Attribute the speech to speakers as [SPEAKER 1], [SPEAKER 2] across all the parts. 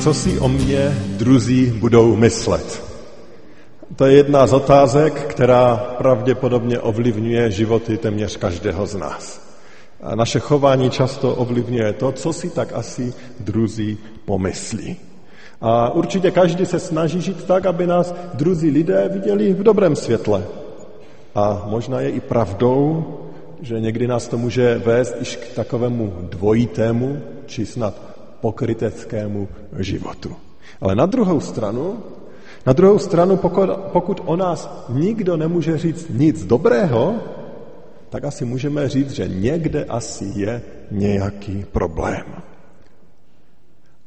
[SPEAKER 1] Co si o mě druzí budou myslet? To je jedna z otázek, která pravděpodobně ovlivňuje životy téměř každého z nás. A naše chování často ovlivňuje to, co si tak asi druzí pomyslí. A určitě každý se snaží žít tak, aby nás druzí lidé viděli v dobrém světle. A možná je i pravdou, že někdy nás to může vést iž k takovému dvojitému, či snad pokryteckému životu. Ale na druhou stranu, na druhou stranu, pokud, pokud o nás nikdo nemůže říct nic dobrého, tak asi můžeme říct, že někde asi je nějaký problém.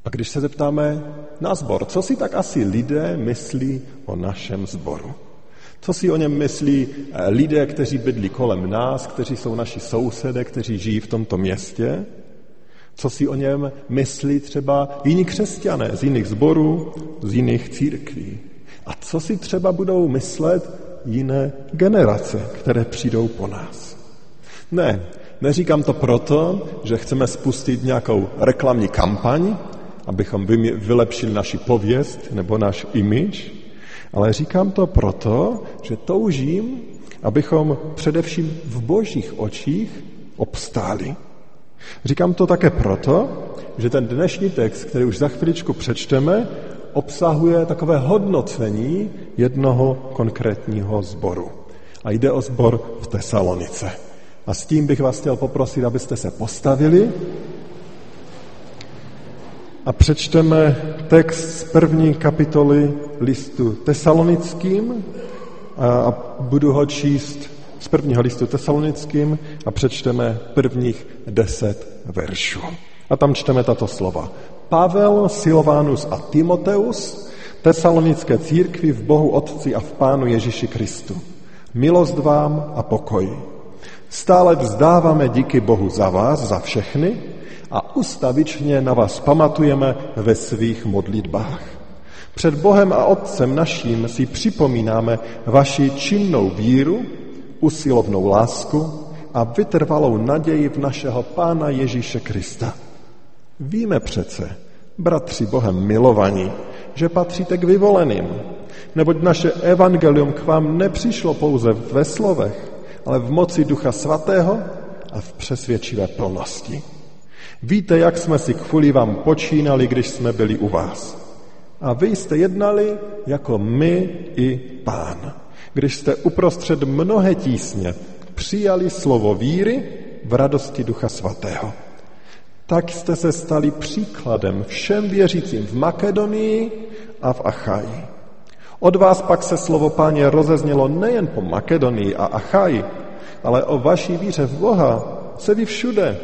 [SPEAKER 1] A když se zeptáme na zbor, co si tak asi lidé myslí o našem zboru? Co si o něm myslí eh, lidé, kteří bydlí kolem nás, kteří jsou naši sousedé, kteří žijí v tomto městě? Co si o něm myslí třeba jiní křesťané z jiných zborů, z jiných církví? A co si třeba budou myslet jiné generace, které přijdou po nás? Ne, neříkám to proto, že chceme spustit nějakou reklamní kampaň, abychom vylepšili naši pověst nebo náš image, ale říkám to proto, že toužím, abychom především v božích očích obstáli. Říkám to také proto, že ten dnešní text, který už za chviličku přečteme, obsahuje takové hodnocení jednoho konkrétního sboru. A jde o sbor v Tesalonice. A s tím bych vás chtěl poprosit, abyste se postavili a přečteme text z první kapitoly listu tesalonickým a budu ho číst z prvního listu tesalonickým a přečteme prvních deset veršů. A tam čteme tato slova. Pavel, Silvánus a Timoteus, tesalonické církvi v Bohu Otci a v Pánu Ježíši Kristu. Milost vám a pokoj. Stále vzdáváme díky Bohu za vás, za všechny a ustavičně na vás pamatujeme ve svých modlitbách. Před Bohem a Otcem naším si připomínáme vaši činnou víru, usilovnou lásku a vytrvalou naději v našeho Pána Ježíše Krista. Víme přece, bratři Bohem milovaní, že patříte k vyvoleným, neboť naše evangelium k vám nepřišlo pouze ve slovech, ale v moci Ducha Svatého a v přesvědčivé plnosti. Víte, jak jsme si kvůli vám počínali, když jsme byli u vás. A vy jste jednali jako my i pán když jste uprostřed mnohé tísně přijali slovo víry v radosti Ducha Svatého. Tak jste se stali příkladem všem věřícím v Makedonii a v Achaji. Od vás pak se slovo páně rozeznělo nejen po Makedonii a Achaji, ale o vaší víře v Boha se ví všude.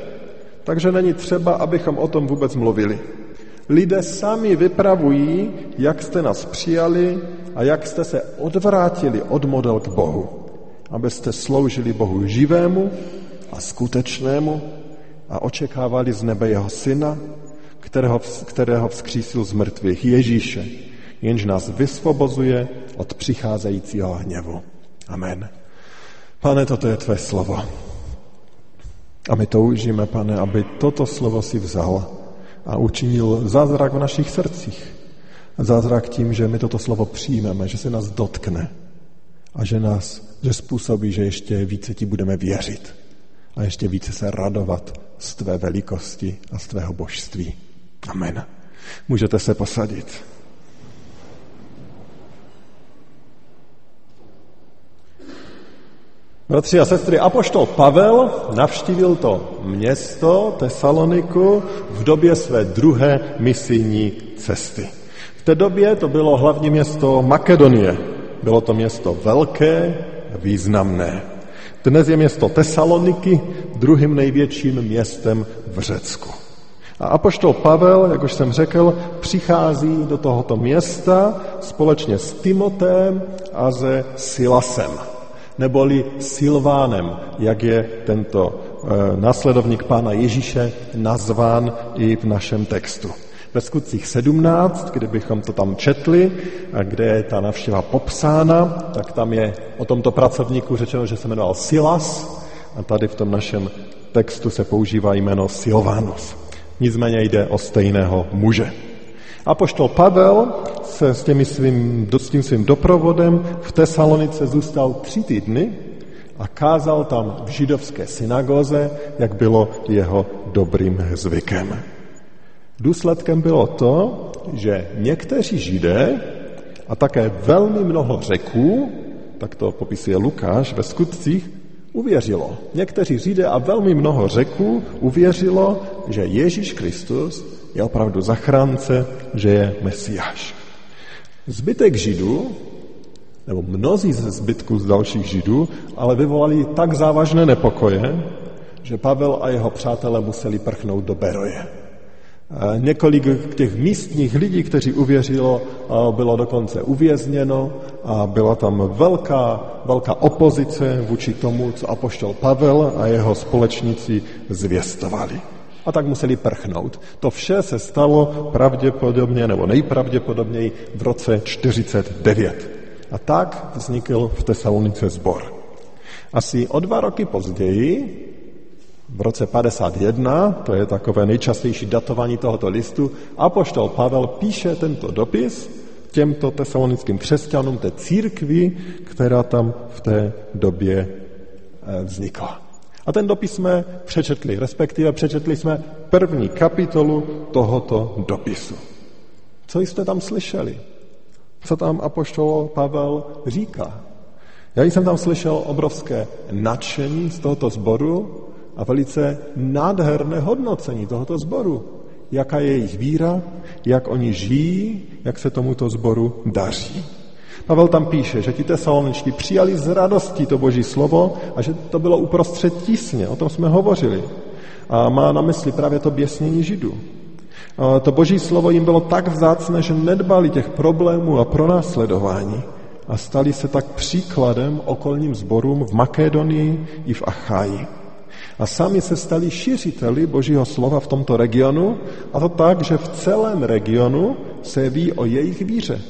[SPEAKER 1] Takže není třeba, abychom o tom vůbec mluvili. Lidé sami vypravují, jak jste nás přijali a jak jste se odvrátili od model k Bohu, abyste sloužili Bohu živému a skutečnému a očekávali z nebe jeho syna, kterého, kterého vzkřísil z mrtvých Ježíše, jenž nás vysvobozuje od přicházejícího hněvu. Amen. Pane, toto je tvé slovo. A my toužíme, pane, aby toto slovo si vzal a učinil zázrak v našich srdcích zázrak tím, že my toto slovo přijmeme, že se nás dotkne a že nás, že způsobí, že ještě více ti budeme věřit a ještě více se radovat z tvé velikosti a z tvého božství. Amen. Můžete se posadit. Bratři a sestry, apoštol Pavel navštívil to město Tesaloniku v době své druhé misijní cesty té době to bylo hlavní město Makedonie. Bylo to město velké, významné. Dnes je město Tesaloniky druhým největším městem v Řecku. A apoštol Pavel, jak už jsem řekl, přichází do tohoto města společně s Timotem a se Silasem, neboli Silvánem, jak je tento e, následovník pána Ježíše nazván i v našem textu. Ve skutcích 17, kdybychom to tam četli, kde je ta navštěva popsána, tak tam je o tomto pracovníku řečeno, že se jmenoval Silas a tady v tom našem textu se používá jméno Silvanus. Nicméně jde o stejného muže. A poštol Pavel se s, těmi svým, s tím svým doprovodem v Tesalonice zůstal tři týdny a kázal tam v židovské synagoze, jak bylo jeho dobrým zvykem. Důsledkem bylo to, že někteří židé a také velmi mnoho řeků, tak to popisuje Lukáš ve skutcích, uvěřilo. Někteří Židé a velmi mnoho řeků uvěřilo, že Ježíš Kristus je opravdu zachránce, že je Mesiáš. Zbytek Židů, nebo mnozí ze zbytků z dalších Židů, ale vyvolali tak závažné nepokoje, že Pavel a jeho přátelé museli prchnout do Beroje. Několik těch místních lidí, kteří uvěřilo, bylo dokonce uvězněno a byla tam velká, velká opozice vůči tomu, co apoštol Pavel a jeho společníci zvěstovali. A tak museli prchnout. To vše se stalo pravděpodobně, nebo nejpravděpodobněji v roce 49. A tak vznikl v Tesalonice zbor. Asi o dva roky později v roce 51, to je takové nejčastější datování tohoto listu, apoštol Pavel píše tento dopis těmto tesalonickým křesťanům, té církvi, která tam v té době eh, vznikla. A ten dopis jsme přečetli, respektive přečetli jsme první kapitolu tohoto dopisu. Co jste tam slyšeli? Co tam apoštol Pavel říká? Já jsem tam slyšel obrovské nadšení z tohoto sboru, a velice nádherné hodnocení tohoto sboru. Jaká je jejich víra, jak oni žijí, jak se tomuto sboru daří. Pavel tam píše, že ti tesaloničtí přijali z radostí to boží slovo a že to bylo uprostřed tísně, o tom jsme hovořili. A má na mysli právě to běsnění židů. A to boží slovo jim bylo tak vzácné, že nedbali těch problémů a pronásledování a stali se tak příkladem okolním zborům v Makedonii i v Achaji. A sami se stali šiřiteli Božího slova v tomto regionu a to tak, že v celém regionu se ví o jejich víře.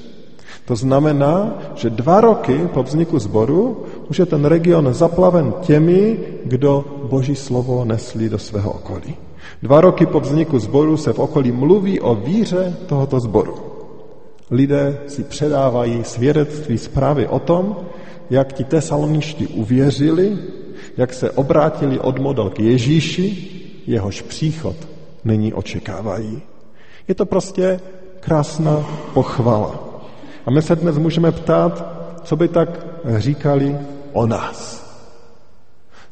[SPEAKER 1] To znamená, že dva roky po vzniku sboru už je ten region zaplaven těmi, kdo Boží slovo nesli do svého okolí. Dva roky po vzniku sboru se v okolí mluví o víře tohoto sboru. Lidé si předávají svědectví zprávy o tom, jak ti tesaloničtí uvěřili jak se obrátili od model k Ježíši, jehož příchod nyní očekávají. Je to prostě krásná pochvala. A my se dnes můžeme ptát, co by tak říkali o nás.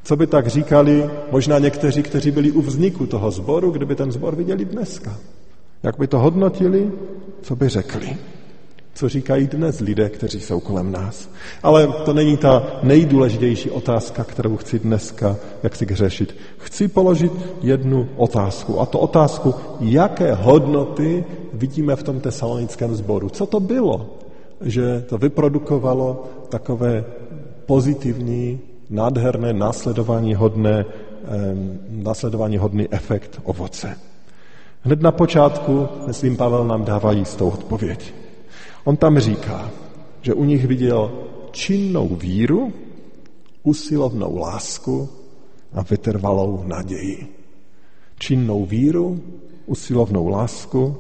[SPEAKER 1] Co by tak říkali možná někteří, kteří byli u vzniku toho sboru, kdyby ten sbor viděli dneska. Jak by to hodnotili, co by řekli co říkají dnes lidé, kteří jsou kolem nás. Ale to není ta nejdůležitější otázka, kterou chci dneska jak si řešit. Chci položit jednu otázku, a to otázku, jaké hodnoty vidíme v tom tesalonickém sboru. Co to bylo, že to vyprodukovalo takové pozitivní, nádherné, následování hodné, následování hodný efekt ovoce. Hned na počátku, myslím, Pavel nám dává jistou odpověď. On tam říká, že u nich viděl činnou víru, usilovnou lásku a vytrvalou naději. Činnou víru, usilovnou lásku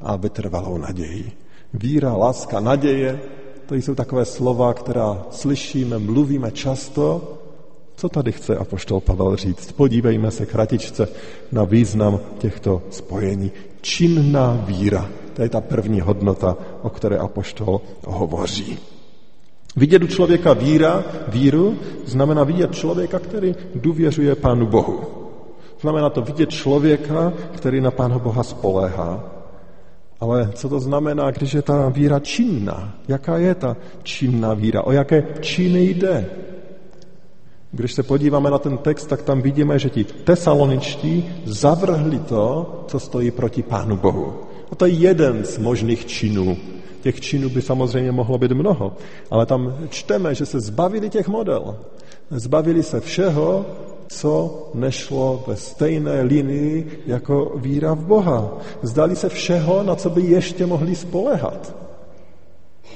[SPEAKER 1] a vytrvalou naději. Víra, láska, naděje, to jsou takové slova, která slyšíme, mluvíme často. Co tady chce apoštol Pavel říct? Podívejme se kratičce na význam těchto spojení. Činná víra, to je ta první hodnota, o které apoštol hovoří. Vidět u člověka víra, víru, znamená vidět člověka, který důvěřuje Pánu Bohu. Znamená to vidět člověka, který na Pána Boha spoléhá. Ale co to znamená, když je ta víra činná? Jaká je ta činná víra? O jaké činy jde? Když se podíváme na ten text, tak tam vidíme, že ti tesaloničtí zavrhli to, co stojí proti Pánu Bohu. A to je jeden z možných činů. Těch činů by samozřejmě mohlo být mnoho, ale tam čteme, že se zbavili těch model. Zbavili se všeho, co nešlo ve stejné linii jako víra v Boha. Zdali se všeho, na co by ještě mohli spolehat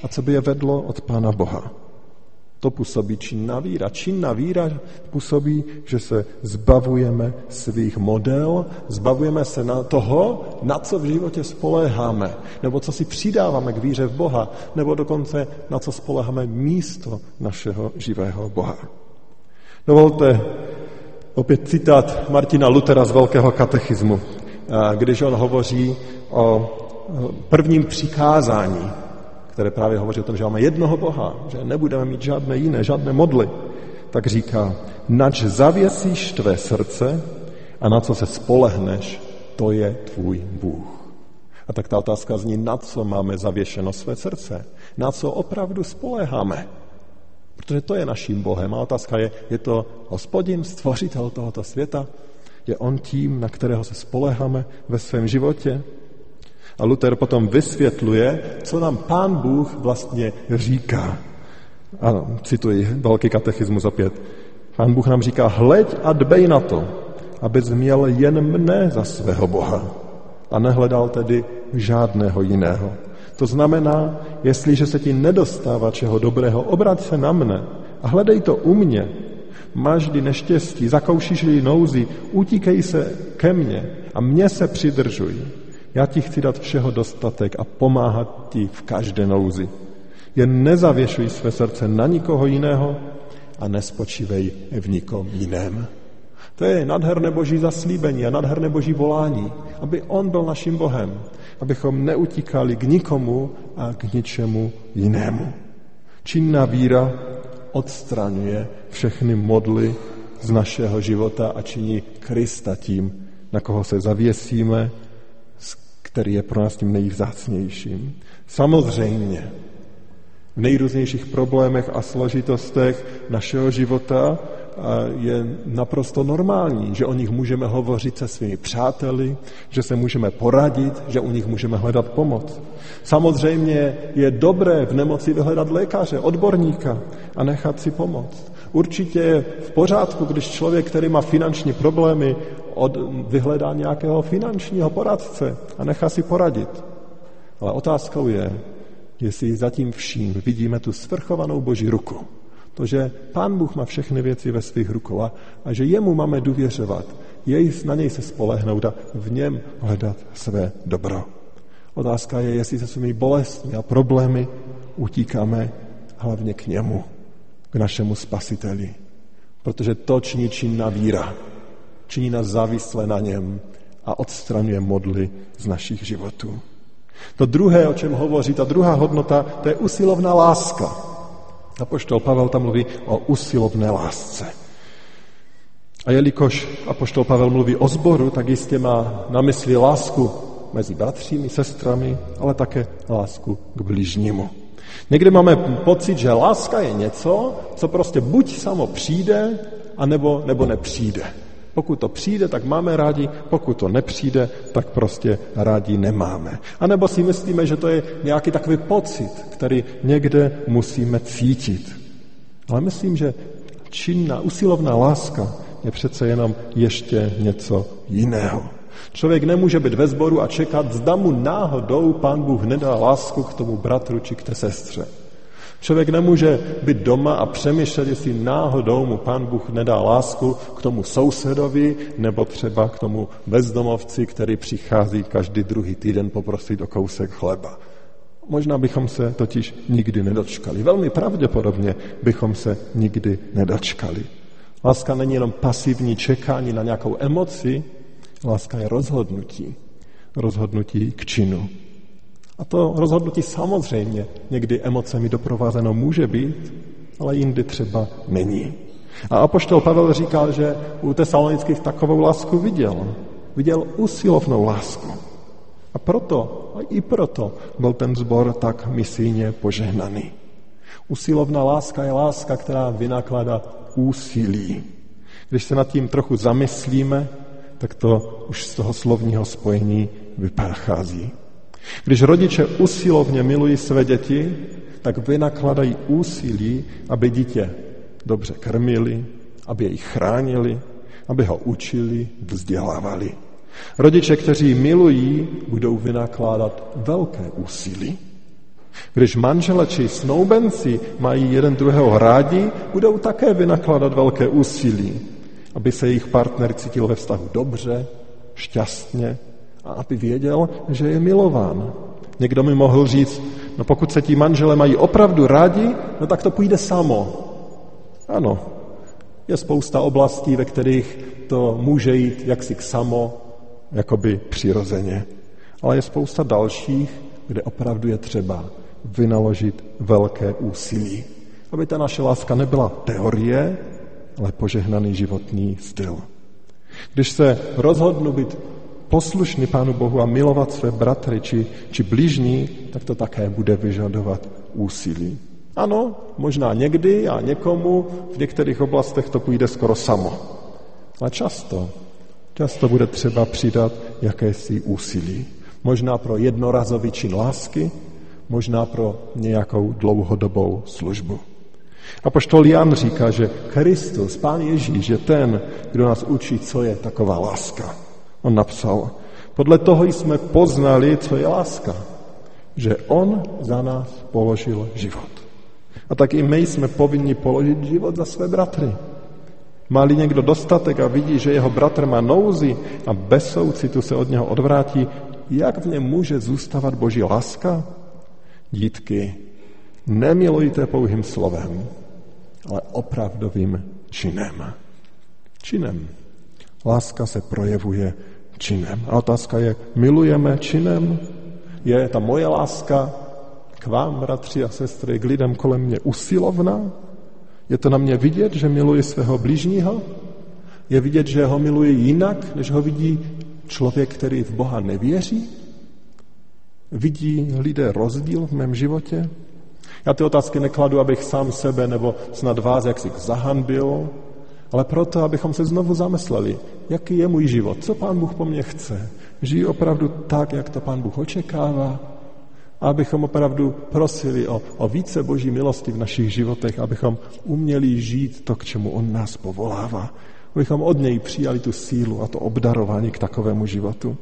[SPEAKER 1] a co by je vedlo od Pána Boha. To působí činná víra. Činná víra působí, že se zbavujeme svých model, zbavujeme se na toho, na co v životě spoléháme, nebo co si přidáváme k víře v Boha, nebo dokonce na co spoléháme místo našeho živého Boha. Dovolte opět citát Martina Lutera z Velkého katechismu, když on hovoří o prvním přikázání které právě hovoří o tom, že máme jednoho Boha, že nebudeme mít žádné jiné, žádné modly, tak říká, nač zavěsíš tvé srdce a na co se spolehneš, to je tvůj Bůh. A tak ta otázka zní, na co máme zavěšeno své srdce, na co opravdu spoleháme. Protože to je naším Bohem. A otázka je, je to hospodin, stvořitel tohoto světa? Je on tím, na kterého se spoleháme ve svém životě? A Luther potom vysvětluje, co nám pán Bůh vlastně říká. Ano, cituji velký katechismus opět. Pán Bůh nám říká, hleď a dbej na to, abys měl jen mne za svého Boha a nehledal tedy žádného jiného. To znamená, jestliže se ti nedostává čeho dobrého, obrať se na mne a hledej to u mě. Máš-li neštěstí, zakoušíš-li nouzi, utíkej se ke mně a mě se přidržuj. Já ti chci dát všeho dostatek a pomáhat ti v každé nouzi. Jen nezavěšuj své srdce na nikoho jiného a nespočívej v nikom jiném. To je nadherné boží zaslíbení a nadherné boží volání, aby on byl naším Bohem, abychom neutíkali k nikomu a k ničemu jinému. Činná víra odstraňuje všechny modly z našeho života a činí Krista tím, na koho se zavěsíme který je pro nás tím nejvzácnějším. Samozřejmě, v nejrůznějších problémech a složitostech našeho života je naprosto normální, že o nich můžeme hovořit se svými přáteli, že se můžeme poradit, že u nich můžeme hledat pomoc. Samozřejmě je dobré v nemoci vyhledat lékaře, odborníka a nechat si pomoct. Určitě je v pořádku, když člověk, který má finanční problémy, od, vyhledá nějakého finančního poradce a nechá si poradit. Ale otázkou je, jestli zatím vším vidíme tu svrchovanou boží ruku. To, že Pán Bůh má všechny věci ve svých rukou a, a že jemu máme důvěřovat, jej, na něj se spolehnout a v něm hledat své dobro. Otázka je, jestli se svými bolestmi a problémy utíkáme hlavně k němu, k našemu spasiteli. Protože to činí činná víra činí nás závislé na něm a odstraňuje modly z našich životů. To druhé, o čem hovoří, ta druhá hodnota, to je usilovná láska. Apoštol Pavel tam mluví o usilovné lásce. A jelikož Apoštol Pavel mluví o zboru, tak jistě má na mysli lásku mezi bratřími, sestrami, ale také lásku k bližnímu. Někdy máme pocit, že láska je něco, co prostě buď samo přijde, anebo, nebo nepřijde. Pokud to přijde, tak máme rádi, pokud to nepřijde, tak prostě rádi nemáme. A nebo si myslíme, že to je nějaký takový pocit, který někde musíme cítit. Ale myslím, že činná, usilovná láska je přece jenom ještě něco jiného. Člověk nemůže být ve sboru a čekat, zda mu náhodou pán Bůh nedá lásku k tomu bratru či k té sestře. Člověk nemůže být doma a přemýšlet, jestli náhodou mu pán Bůh nedá lásku k tomu sousedovi nebo třeba k tomu bezdomovci, který přichází každý druhý týden poprosit o kousek chleba. Možná bychom se totiž nikdy nedočkali. Velmi pravděpodobně bychom se nikdy nedočkali. Láska není jenom pasivní čekání na nějakou emoci, láska je rozhodnutí. Rozhodnutí k činu. A to rozhodnutí samozřejmě někdy emocemi doprovázeno může být, ale jindy třeba není. A apoštol Pavel říkal, že u tesalonických takovou lásku viděl. Viděl usilovnou lásku. A proto, a i proto byl ten zbor tak misijně požehnaný. Usilovná láska je láska, která vynakládá úsilí. Když se nad tím trochu zamyslíme, tak to už z toho slovního spojení vypachází. Když rodiče usilovně milují své děti, tak vynakladají úsilí, aby dítě dobře krmili, aby jej chránili, aby ho učili, vzdělávali. Rodiče, kteří milují, budou vynakládat velké úsilí. Když manžele či snoubenci mají jeden druhého rádi, budou také vynakládat velké úsilí, aby se jejich partner cítil ve vztahu dobře, šťastně a aby věděl, že je milován. Někdo mi mohl říct, no pokud se ti manžele mají opravdu rádi, no tak to půjde samo. Ano, je spousta oblastí, ve kterých to může jít jaksi k samo, jakoby přirozeně. Ale je spousta dalších, kde opravdu je třeba vynaložit velké úsilí. Aby ta naše láska nebyla teorie, ale požehnaný životní styl. Když se rozhodnu být poslušný Pánu Bohu a milovat své bratry či, či blížní, tak to také bude vyžadovat úsilí. Ano, možná někdy a někomu v některých oblastech to půjde skoro samo. Ale často, často bude třeba přidat jakési úsilí. Možná pro jednorazový čin lásky, možná pro nějakou dlouhodobou službu. A poštol Jan říká, že Kristus, Pán Ježíš, je ten, kdo nás učí, co je taková láska. On napsal, podle toho jsme poznali, co je láska. Že on za nás položil život. A tak i my jsme povinni položit život za své bratry. Má-li někdo dostatek a vidí, že jeho bratr má nouzi a bez soucitu se od něho odvrátí, jak v něm může zůstávat boží láska? Dítky, nemilujte pouhým slovem, ale opravdovým činem. Činem. Láska se projevuje činem. A otázka je, milujeme činem? Je ta moje láska k vám, bratři a sestry, k lidem kolem mě usilovná? Je to na mě vidět, že miluji svého blížního? Je vidět, že ho miluji jinak, než ho vidí člověk, který v Boha nevěří? Vidí lidé rozdíl v mém životě? Já ty otázky nekladu, abych sám sebe nebo snad vás jaksi zahanbil, ale proto, abychom se znovu zamysleli, jaký je můj život, co Pán Bůh po mně chce. Žiji opravdu tak, jak to Pán Bůh očekává, abychom opravdu prosili o, o více boží milosti v našich životech, abychom uměli žít to, k čemu On nás povolává. Abychom od něj přijali tu sílu a to obdarování k takovému životu.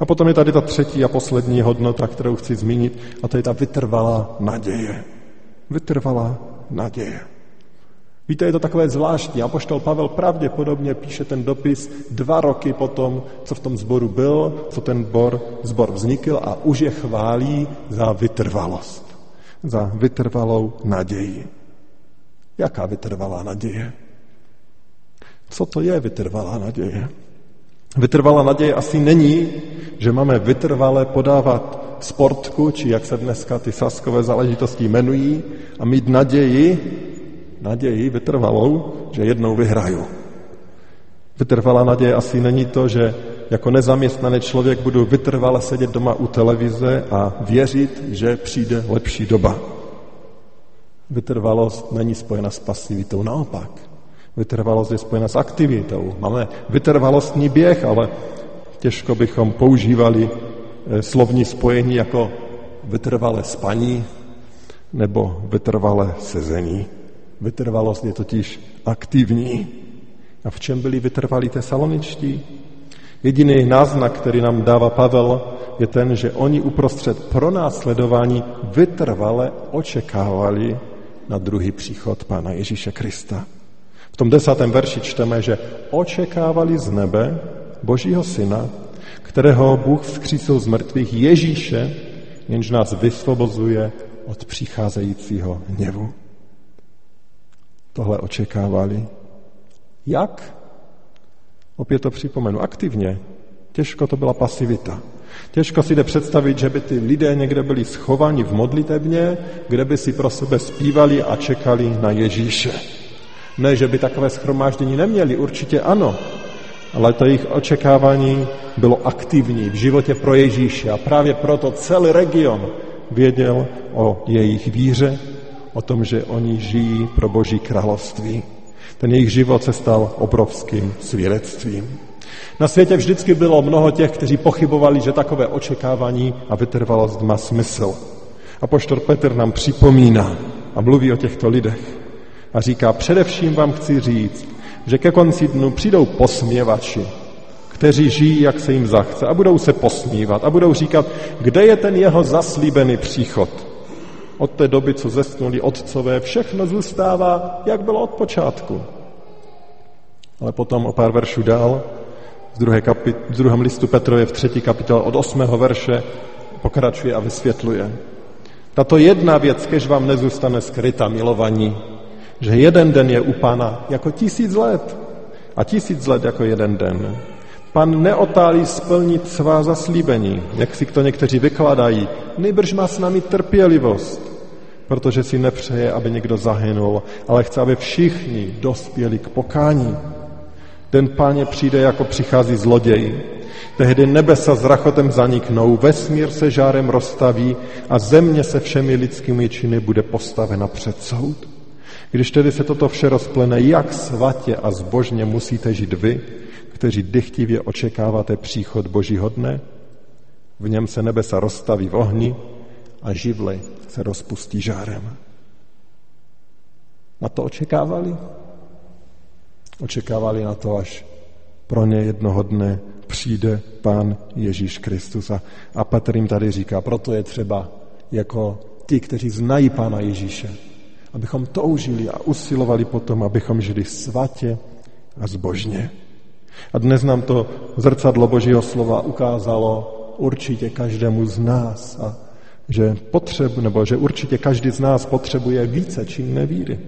[SPEAKER 1] A potom je tady ta třetí a poslední hodnota, kterou chci zmínit, a to je ta vytrvalá naděje. Vytrvalá naděje. Víte, je to takové zvláštní. Apoštol Pavel pravděpodobně píše ten dopis dva roky potom, co v tom zboru byl, co ten bor, zbor vznikl a už je chválí za vytrvalost. Za vytrvalou naději. Jaká vytrvalá naděje? Co to je vytrvalá naděje? Vytrvalá naděje asi není, že máme vytrvale podávat sportku, či jak se dneska ty saskové záležitosti jmenují, a mít naději, naději vytrvalou, že jednou vyhraju. Vytrvalá naděje asi není to, že jako nezaměstnaný člověk budu vytrvale sedět doma u televize a věřit, že přijde lepší doba. Vytrvalost není spojena s pasivitou, naopak. Vytrvalost je spojena s aktivitou. Máme vytrvalostní běh, ale těžko bychom používali eh, slovní spojení jako vytrvalé spaní nebo vytrvalé sezení. Vytrvalost je totiž aktivní. A v čem byli vytrvalí tesaloničtí? Jediný náznak, který nám dává Pavel, je ten, že oni uprostřed pronásledování vytrvale očekávali na druhý příchod Pána Ježíše Krista. V tom desátém verši čteme, že očekávali z nebe Božího Syna, kterého Bůh vzkřísil z mrtvých Ježíše, jenž nás vysvobozuje od přicházejícího hněvu tohle očekávali. Jak? Opět to připomenu. Aktivně. Těžko to byla pasivita. Těžko si jde představit, že by ty lidé někde byli schováni v modlitebně, kde by si pro sebe zpívali a čekali na Ježíše. Ne, že by takové schromáždění neměli, určitě ano, ale to jejich očekávání bylo aktivní v životě pro Ježíše a právě proto celý region věděl o jejich víře, o tom, že oni žijí pro Boží království. Ten jejich život se stal obrovským svědectvím. Na světě vždycky bylo mnoho těch, kteří pochybovali, že takové očekávání a vytrvalost má smysl. A poštor Petr nám připomíná a mluví o těchto lidech. A říká, především vám chci říct, že ke konci dnu přijdou posměvači, kteří žijí, jak se jim zachce a budou se posmívat a budou říkat, kde je ten jeho zaslíbený příchod. Od té doby, co zesnuli otcové, všechno zůstává, jak bylo od počátku. Ale potom o pár veršů dál, v, druhé v druhém listu Petrově v třetí kapitole od osmého verše pokračuje a vysvětluje. Tato jedna věc, kež vám nezůstane skryta milovaní, že jeden den je u Pána jako tisíc let a tisíc let jako jeden den. Pan neotálí splnit svá zaslíbení, jak si to někteří vykladají. Nejbrž má s námi trpělivost, protože si nepřeje, aby někdo zahynul, ale chce, aby všichni dospěli k pokání. Den páně přijde, jako přichází zloděj. Tehdy nebesa s rachotem zaniknou, vesmír se žárem rozstaví a země se všemi lidskými činy bude postavena před soud. Když tedy se toto vše rozplene, jak svatě a zbožně musíte žít vy, kteří dychtivě očekáváte příchod Božího dne? V něm se nebesa rozstaví v ohni a živly se rozpustí žárem. Na to očekávali? Očekávali na to, až pro ně jednoho dne přijde Pán Ježíš Kristus. A, a Petr jim tady říká, proto je třeba jako ti, kteří znají Pána Ježíše, abychom toužili a usilovali potom, abychom žili svatě a zbožně. A dnes nám to zrcadlo Božího slova ukázalo určitě každému z nás a že potřeb, nebo že určitě každý z nás potřebuje více činné víry.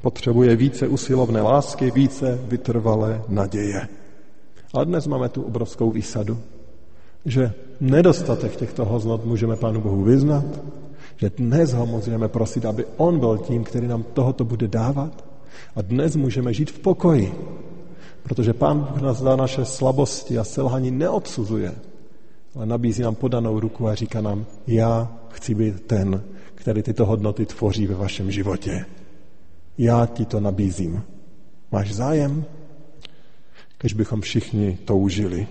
[SPEAKER 1] Potřebuje více usilovné lásky, více vytrvalé naděje. Ale dnes máme tu obrovskou výsadu, že nedostatek těchto hodnot můžeme Pánu Bohu vyznat, že dnes ho můžeme prosit, aby on byl tím, který nám tohoto bude dávat a dnes můžeme žít v pokoji, protože Pán Bůh nás za naše slabosti a selhání neodsuzuje, ale nabízí nám podanou ruku a říká nám, já chci být ten, který tyto hodnoty tvoří ve vašem životě. Já ti to nabízím. Máš zájem? Kež bychom všichni toužili,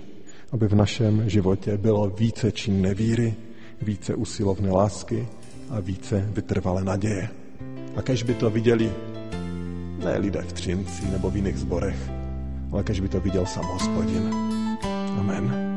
[SPEAKER 1] aby v našem životě bylo více činné víry, více usilovné lásky a více vytrvalé naděje. A kež by to viděli ne lidé v Třinci nebo v jiných zborech, ale kež by to viděl sám hospodin. Amen.